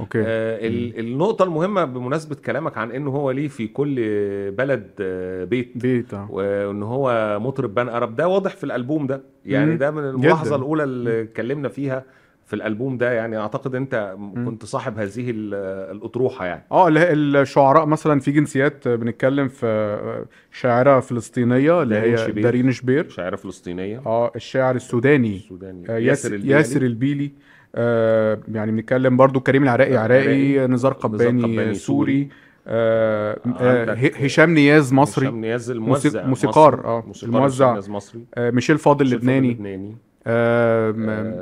okay. آه ال- النقطة المهمة بمناسبة كلامك عن انه هو ليه في كل بلد آه، بيت بيت آه. وإن هو مطرب pan Arab ده واضح في الألبوم ده. يعني مم. ده من الملاحظة جداً. الأولى اللي اتكلمنا فيها في الألبوم ده. يعني أعتقد أنت. كنت صاحب هذه ال- الأطروحة يعني. آه الشعراء مثلا في جنسيات آه، بنتكلم في آه، شاعرة فلسطينية اللي هي شبير. دارين شبير. شاعرة فلسطينية. آه الشاعر السوداني السوداني. آه، ياسر ياسر البيلي. ياسر البيلي. آه يعني بنتكلم برضو كريم العراقي عراقي. نزار قباني, سوري. آه آه هشام نياز مصري. هشام نياز الموزع موسيق- موسيقار، موسيقار الموزع. آه ميشيل فاضل لبناني.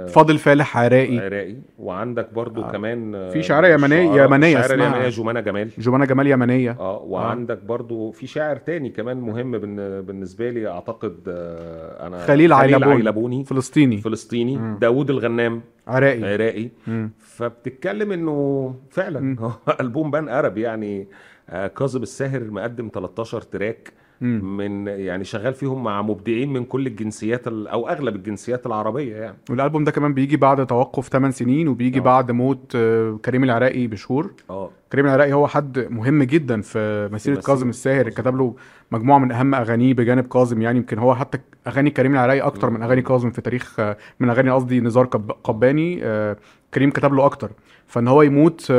فاضل فالح عراقي عراقي وعندك برضو آه. كمان آه، في شعراء- يمنية شاعرة اسمها- اليمنية جمانة جمال جمانة جمال يمنية آه وعندك برضو في شاعر تاني كمان مهم بالن- بالنسبة لي أعتقد آه، أنا خليل عيلبوني. عيلبوني فلسطيني فلسطيني مم. داوود الغنام عراقي عراقي مم. فبتتكلم إنه. فعلا ألبوم بان أرب يعني آه، كاظم الساهر مقدم 13 تراك. من يعني شغال فيهم مع مبدعين من كل الجنسيات ال- أو أغلب الجنسيات العربية يعني. والألبوم ده كمان بيجي بعد توقف 8 سنين وبيجي آه. بعد موت آه، كريم العراقي بشهور. آه. كريم العراقي هو حد مهم جدا في مسيرة مسيرة كاظم الساهر. كتب له مجموعة من أهم أغانيه بجانب كاظم يعني يمكن هو حتى أغاني كريم العراقي أكتر من أغاني كاظم في تاريخ آه، من أغاني قصدي نزار قب- قباني آه، كريم كتب له أكتر. فإن هو يموت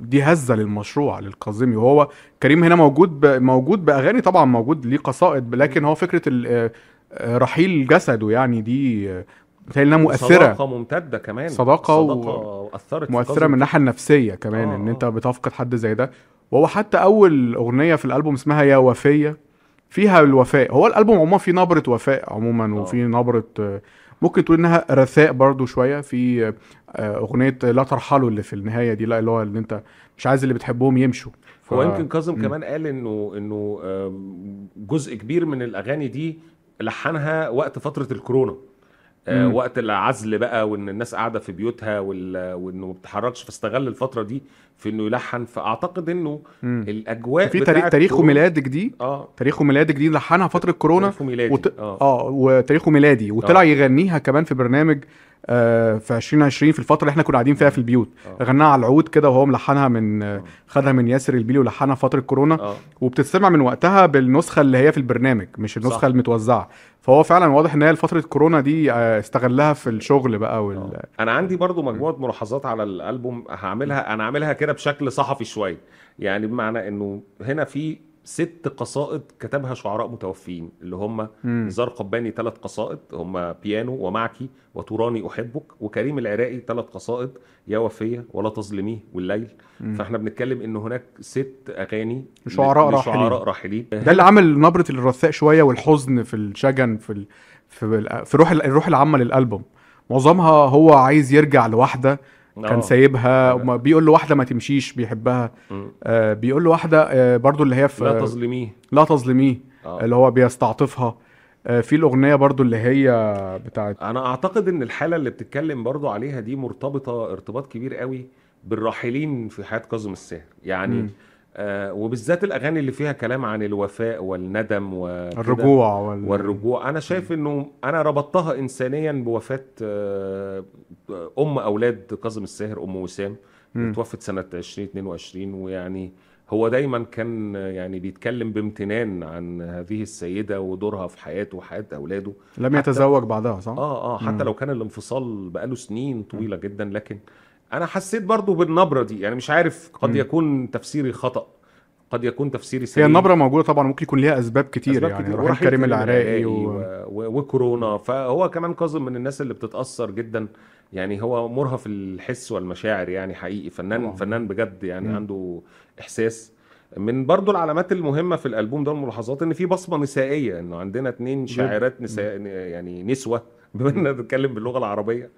دي هزة للمشروع للكاظمي وهو كريم هنا موجود ب... موجود بأغاني طبعا موجود ليه قصائد لكن هو فكرة ال... آه، آه، رحيل جسده يعني دي آه، بتهيألي إنها مؤثرة. صداقة ممتدة كمان. صداقة و- صداقة اثرت مؤثرة من الناحية النفسية كمان آه، ان انت. بتفقد حد زي ده. وهو حتى أول أغنية في الألبوم اسمها يا وفية فيها الوفاء. هو الألبوم عموما فيه نبرة وفاء عموما. وفيه نبرة ممكن تقول إنها رثاء برضو شوية في آه، أغنية لا ترحلوا اللي في النهاية دي لا اللي هو اللي أنت مش عايز اللي بتحبهم يمشوا ف... هو يمكن كاظم. كمان قال إنه إنه جزء كبير من الأغاني دي لحنها وقت فترة الكورونا آه،. وقت العزل بقى وإن الناس قاعدة في بيوتها وإنه ما بتتحركش فاستغل الفترة دي في إنه يلحن. فأعتقد إنه مم. الأجواء في تاريخ بتاعت تاريخ كورونا- وميلادك دي آه. تاريخ وميلادك دي لحنها فترة كورونا. تاريخه ميلادي وت... آه. آه وتاريخه ميلادي وطلع آه. يغنيها كمان في برنامج آه في 2020 في الفترة اللي إحنا كنا قاعدين فيها في البيوت. آه. غناها على العود كده وهو ملحنها من آه. خدها من ياسر البيلي ولحنها في فترة كورونا. آه. وبتتسمع من وقتها بالنسخة اللي هي في البرنامج مش النسخة صح. المتوزعة. فهو فعلا واضح إن هي فتره كورونا دي آه استغلها في الشغل بقى وال... آه. أنا عندي برضو مجموعة ملاحظات على الألبوم هعملها أنا عاملها كده بشكل صحفي شوية. يعني بمعنى إنه هنا في ست قصائد كتبها شعراء متوفيين اللي هم. نزار قباني ثلاث قصائد هم بيانو ومعك وتراني أحبك وكريم العراقي ثلاث قصائد يا وفية ولا تظلميه والليل مم. فاحنا بنتكلم إن هناك ست أغاني لشعراء ل- راحلين. راحلين ده اللي عمل نبرة الرثاء شوية والحزن في الشجن في ال... في, ال... في روح ال- الروح العامة للألبوم معظمها هو عايز يرجع لواحده كان آه. سايبها. وما- بيقول له واحدة ما تمشيش بيحبها. آه بيقول له واحدة آه برضو اللي هي في لا تظلميه لا تظلميه آه. اللي هو بيستعطفها آه في الأغنية برضو اللي هي بتاعت أنا أعتقد إن الحالة اللي بتتكلم برضو عليها دي مرتبطة ارتباط كبير قوي بالراحلين في حياة كاظم الساهر يعني مم. آه وبالذات الأغاني اللي فيها كلام عن الوفاء والندم وكده الرجوع وال... والرجوع أنا شايف إنه أنا ربطتها انسانيا بوفاة آه أم أولاد كاظم الساهر أم وسام. توفت سنة 2022 ويعني هو دايما كان يعني بيتكلم بامتنان عن هذه السيدة ودورها في حياته وحياة أولاده لم يتزوج بعدها صح؟ آه آه حتى مم. لو كان الانفصال بقاله سنين طويلة جدا لكن أنا حسيت برضو بالنبرة دي يعني مش عارف قد. يكون تفسيري خطأ قد يكون تفسيري هي سليم النبرة موجودة طبعا ممكن يكون ليها أسباب كتير أسباب يعني كتير. رحيل ورحيل كريم العراقي و... و... وكورونا فهو كمان كاظم من الناس اللي بتتأثر جدا يعني هو مرهف الحس والمشاعر يعني حقيقي فنان طبعاً. فنان بجد يعني مم. عنده إحساس من برضو العلامات المهمة في الألبوم ده الملاحظات إن في بصمة نسائية إنه عندنا اتنين شاعرات نساء يعني نسوة بما إننا بنتكلم باللغة العربية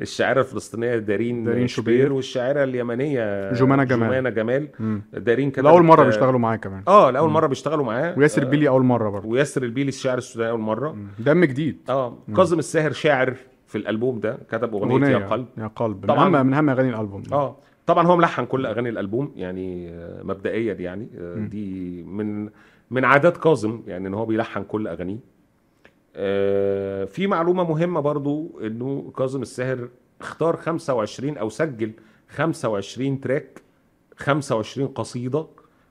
الشاعرة الفلسطينية دارين, دارين شبير شبير. والشاعرة اليمنية جمانة جمال. جمانة جمال مم. دارين كتبت لأول مرة بيشتغلوا معاه كمان آه لأول. مرة بيشتغلوا معاه وياسر البيلي أول مرة برضه وياسر البيلي الشاعر السوداني أول مرة مم. دم جديد آه كاظم الساهر شاعر في الألبوم ده كتب أغنية يا قلب يا قلب طبعاً. من أهم أغاني الألبوم آه طبعا هو ملحن كل أغاني الألبوم يعني آه، مبدئيا يعني آه،. دي من من عادات كاظم يعني إن هو بيلحن كل أغانيه في معلومة مهمة برضو إنه كاظم الساهر اختار 25 أو سجل 25 تراك 25 قصيدة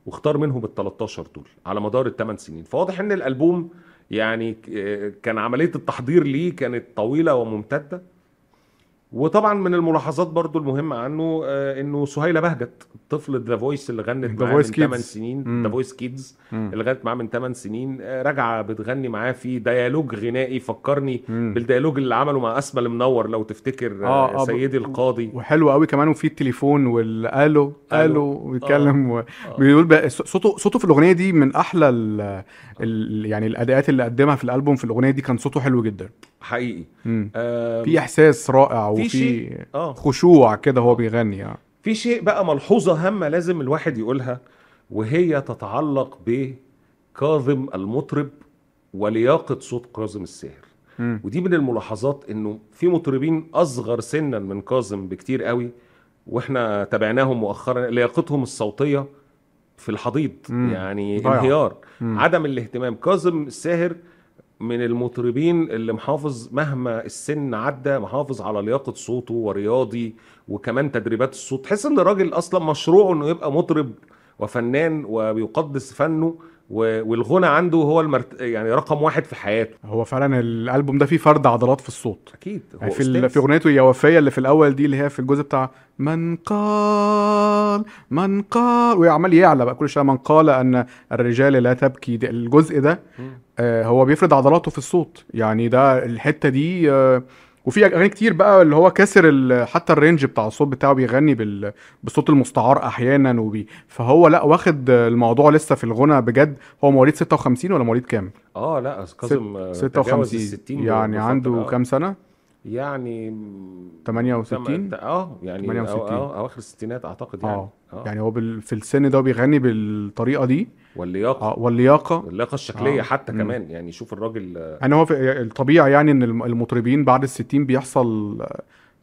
واختار منهم ال 13 دول على مدار الثمان سنين. فواضح إن الألبوم يعني ك- كان عملية التحضير ليه كانت طويلة وممتدة. وطبعا من الملاحظات برضو المهمة عنه آه، إنه سهيلة بهجت طفلة The Voice اللي غنت معاه من Voice 8 Kids. سنين. The Voice Kids. اللي غنت معاه من 8 سنين آه، راجعة بتغني معاه في ديالوج غنائي فكرني مم. بالديالوج اللي عمله مع أسمى المنور لو تفتكر آه، آه آه، سيدي القاضي وحلو قوي كمان وفي التليفون والألو. ألو بيتكلم و... بيقول بقى صوته صوته في الأغنية دي من أحلى ال... ال... يعني الأداءات اللي قدمها في الألبوم في الأغنية دي كان صوته حلو جدا حقيقي. آه في إحساس رائع في شيء آه خشوع كده هو بيغني يعني في شيء بقى ملحوظة هامة لازم الواحد يقولها وهي تتعلق بكاظم المطرب ولياقة صوت كاظم الساهر. ودي من الملاحظات إنه في مطربين أصغر سنا من كاظم بكتير قوي وإحنا تابعناهم مؤخرا لياقتهم الصوتية في الحضيض مم. يعني. انهيار مم. عدم الاهتمام كاظم الساهر من المطربين اللي محافظ مهما السن عدى محافظ على لياقة صوته ورياضي وكمان تدريبات الصوت. تحس إن الراجل أصلا مشروعه إنه يبقى مطرب وفنان وبيقدس فنه. والغنى عنده هو المرت... يعني رقم واحد في حياته. هو فعلا الألبوم ده فيه فرد عضلات في الصوت. أكيد. هو يعني في. ال... في أغنيته يا وفية اللي في الأول دي اللي هي في الجزء بتاع من قال من قال وعمال يعلى بقى كل شوية من قال أن الرجال لا تبكي. ده الجزء ده. آه هو بيفرد عضلاته في الصوت. يعني ده الحتة دي آه وفي أغاني كتير بقى اللي هو كسر حتى الرينج بتاع الصوت بتاعه بيغني بال... بالصوت المستعار أحيانا وبي... فهو لأ واخد الموضوع لسه في الغنى بجد هو مواليد 56 ولا مواليد كام؟ آه لأ كاظم آه، تجاوز 56 ال 60 يعني. عنده آه. كام سنة؟ يعني 68 تم- آه يعني 68. أو- أو اواخر الستينات أعتقد يعني. آه. يعني هو بال... في السن ده بيغني بالطريقة دي؟ واللياقة. آه واللياقة؟ اللياقه الشكلية آه. حتى مم. كمان يعني شوف الراجل آه، يعني هو في الطبيعي يعني إن الم- المطربين بعد الستين بيحصل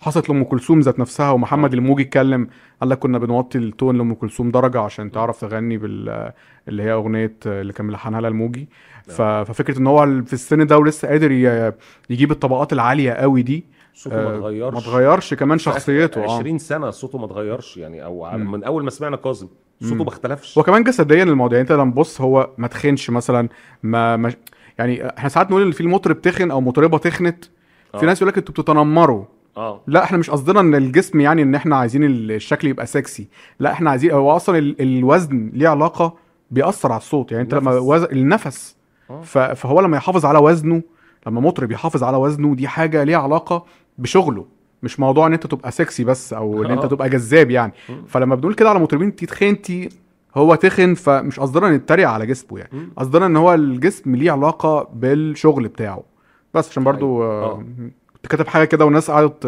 حصلت لأم كلثوم ذات نفسها ومحمد آه. الموجي اتكلم قال لك كنا بنوطي التون لأم كلثوم درجة عشان تعرف تغني بال اللي هي أغنية اللي كان ملحنها لها الموجي ف... ففكرة إن هو في السن ده ولسه قادر ي... يجيب الطبقات العالية قوي دي صوته ما آه، اتغيرش ما اتغيرش كمان شخصيته آه 20 سنة صوته ما اتغيرش يعني أو مم. من أول ما سمعنا كاظم صوته. ما اختلفش وكمان جسديا الموضوع يعني أنت لما تبص هو ما تخنش مثلا ما, ما يعني إحنا ساعات نقول إن في المطرب تخن أو مطربة تخنت في آه. ناس يقول لك أنتوا بتتنمروا آه لا إحنا مش قصدنا إن الجسم يعني إن إحنا عايزين ال- الشكل يبقى سكسي لا إحنا عايزين هو أصلا ال- الوزن ليه علاقة بيأثر على الصوت يعني أنت لما النفس. وز... النفس آه. ف... فهو لما يحافظ على وزنه لما مطرب يحافظ على وزنه دي حاجة ليها علاقة بشغله مش موضوع إن أنت تبقى سكسي بس أو إن أنت آه. تبقى جذاب يعني. فلما بنقول كده على مطربين انت تخنتي هو تخن فمش قصدنا نتريق على جسمه يعني. قصدنا إن هو الجسم ليه علاقة بالشغل بتاعه بس عشان برضو. آه، كاتب حاجة كده والناس قعدت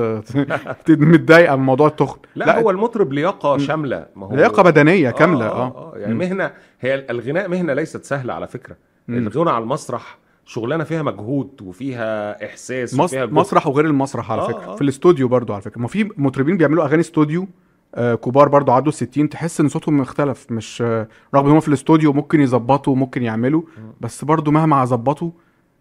متضايقة من موضوع التخن لا, لا هو المطرب لياقة شاملة ما هو لياقة بدنية كاملة آه, آه, آه يعني مم. مهنة هي الغناء مهنة ليست سهلة على فكرة. الغنى على المسرح شغلانة فيها مجهود وفيها إحساس. وفيها جهد. مسرح وغير المسرح على آه، فكرة آه. في الاستوديو برضو على فكرة ما في مطربين بيعملوا أغاني استوديو آه كبار برضو عدوا 60 تحس إن صوتهم مختلف مش آه رغم إن هم في الاستوديو ممكن يظبطوا ممكن يعملوا بس برضو مهما ظبطوا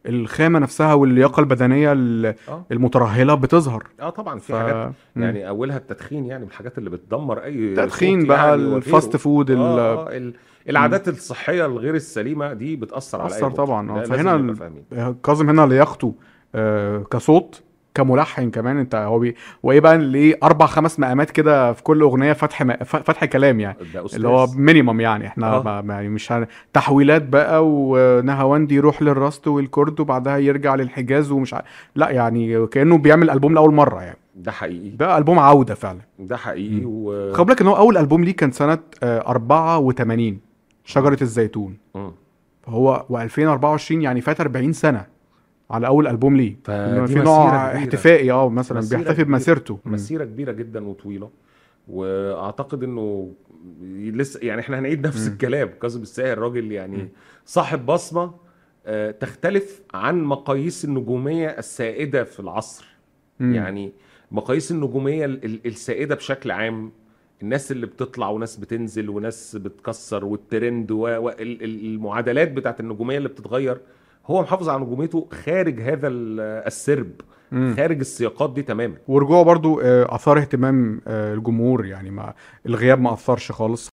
الخامة نفسها واللياقة البدنية ال- آه المترهلة بتظهر آه طبعا في ف... حاجات. يعني أولها التدخين يعني من الحاجات اللي بتدمر أي تدخين بقى يعني. ال fast food ال... آه آه ال- العادات الصحية الغير السليمة دي بتأثر على أي. طبعا، آه. فهنا فاهمين. كاظم هنا لياقته آه كصوت كملحن كمان انت هو بي... وايه بقى إيه أربع خمس مقامات كده في كل أغنية فتح م... فتح كلام يعني. اللي هو minimum يعني إحنا آه. ما يعني مش هن... تحويلات بقى ونهاوندي يروح للرست والكرد وبعدها يرجع للحجاز ومش ع... لا يعني كأنه بيعمل ألبوم لأول مرة يعني. ده حقيقي. ده ألبوم عودة فعلا. ده حقيقي و خد بالك إن هو أول ألبوم ليه كان سنة آه 84 شجرة الزيتون. مم. هو و2024 يعني فات 40 سنة. على أول ألبوم ليه فدي في نوع. احتفائي آه مثلا بيحتفي. بمسيرته. مسيرة كبيرة جدا وطويلة وأعتقد إنه لسه يعني إحنا هنعيد نفس مم. الكلام كاظم الساهر راجل يعني مم. صاحب بصمة آه، تختلف عن مقاييس النجومية السائدة في العصر مم. يعني مقاييس النجومية ال- ال- السائدة بشكل عام الناس اللي بتطلع وناس بتنزل وناس بتكسر والترند والمعادلات بتاعت النجومية اللي بتتغير هو محافظ على نجوميته خارج هذا ال- السرب مم. خارج السياقات دي تماما ورجوعه برضو آه، أثار اهتمام آه، الجمهور يعني ما الغياب ما أثرش خالص